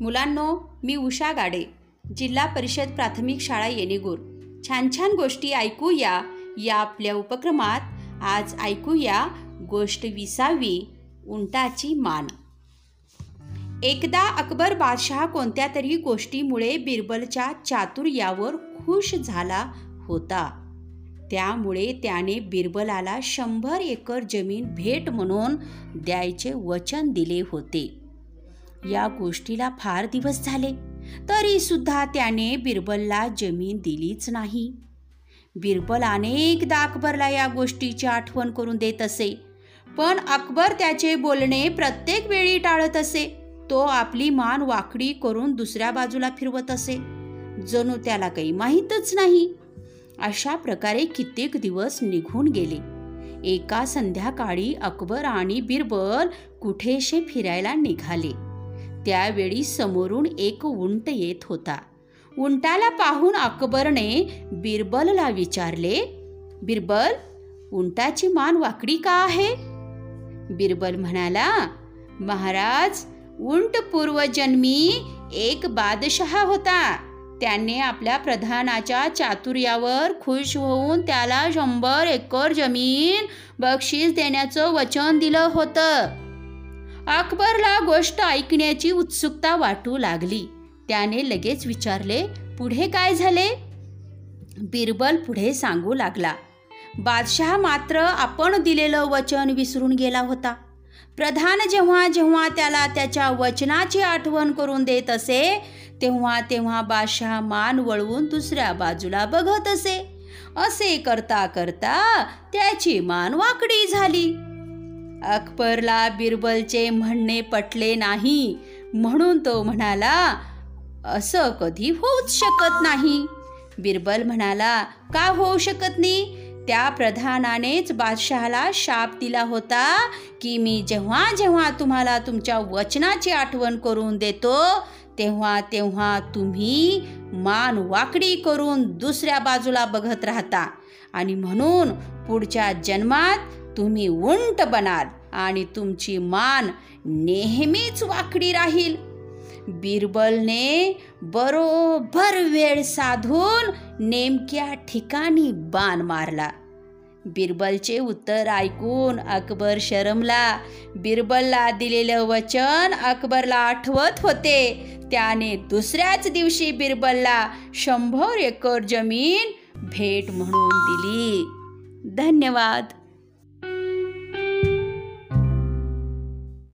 मुलांनो मी उषा गाडे जिल्हा परिषद प्राथमिक शाळा येणेगूर. छान छान गोष्टी ऐकूया या आपल्या उपक्रमात. आज ऐकूया गोष्ट विसावी उंटाची मान. एकदा अकबर बादशहा कोणत्या तरी गोष्टीमुळे बिरबलच्या चातुर्यावर खुश झाला होता. त्यामुळे त्याने बिरबलाला शंभर एकर जमीन भेट म्हणून द्यायचे वचन दिले होते. या गोष्टीला फार दिवस झाले तरी सुद्धा त्याने बिरबलला जमीन दिलीच नाही. बिरबल अनेकदा अकबरला या गोष्टीची आठवण करून देत असे. पण अकबर त्याचे बोलणे प्रत्येक वेळी टाळत असे. तो आपली मान वाकडी करून दुसऱ्या बाजूला फिरवत असे. जणू त्याला काही माहीतच नाही. अशा प्रकारे कित्येक दिवस निघून गेले. एका संध्याकाळी अकबर आणि बिरबल कुठेशे फिरायला निघाले. त्यावेळी समोरून एक उंट येत होता. उंटाला पाहून अकबरने बिरबलला विचारले बिरबल उंटाची मान वाकडी का आहे? बिरबल म्हणाला महाराज उंट पूर्वजन्मी एक बादशहा होता. त्याने आपल्या प्रधानाच्या चातुर्यावर खुश होऊन त्याला शंभर एकर जमीन बक्षीस देण्याचं वचन दिलं होतं. अकबरला गोष्ट ऐकण्याची उत्सुकता वाटू लागली. त्याने लगेच विचारले पुढे काय झाले? बिरबल पुढे सांगू लागला बादशहा मात्र आपण दिलेलं वचन विसरून गेला होता. प्रधान जेव्हा जेव्हा त्याला त्याच्या वचनाची आठवण करून देत असे तेव्हा तेव्हा बादशहा मान वळवून दुसऱ्या बाजूला बघत असे. असे करता करता त्याची मान वाकडी झाली. अकबरला बिरबलचे म्हणणे पटले नाही. म्हणून तो म्हणाला असं कधी होऊच शकत नाही. बिरबल म्हणाला का होऊ शकत नाही? त्या प्रधानानेच बादशहाला शाप दिला होता की मी जेव्हा जेव्हा तुम्हाला तुमच्या वचनाची आठवण करून देतो तेव्हा तेव्हा तुम्ही मान वाकडी करून दुसऱ्या बाजूला बघत राहता. आणि म्हणून पुढच्या जन्मात तुम्ही उंट बनाल आणि तुमची मान नेहमीच वाकडी राहील. बिरबलने बरोबर वेळ साधून नेमक्या ठिकाणी बाण मारला. बिरबलचे उत्तर ऐकून अकबर शरमला. बिरबलला दिलेलं वचन अकबरला आठवत होते. त्याने दुसऱ्याच दिवशी बिरबलला शंभर एकर जमीन भेट म्हणून दिली. धन्यवाद.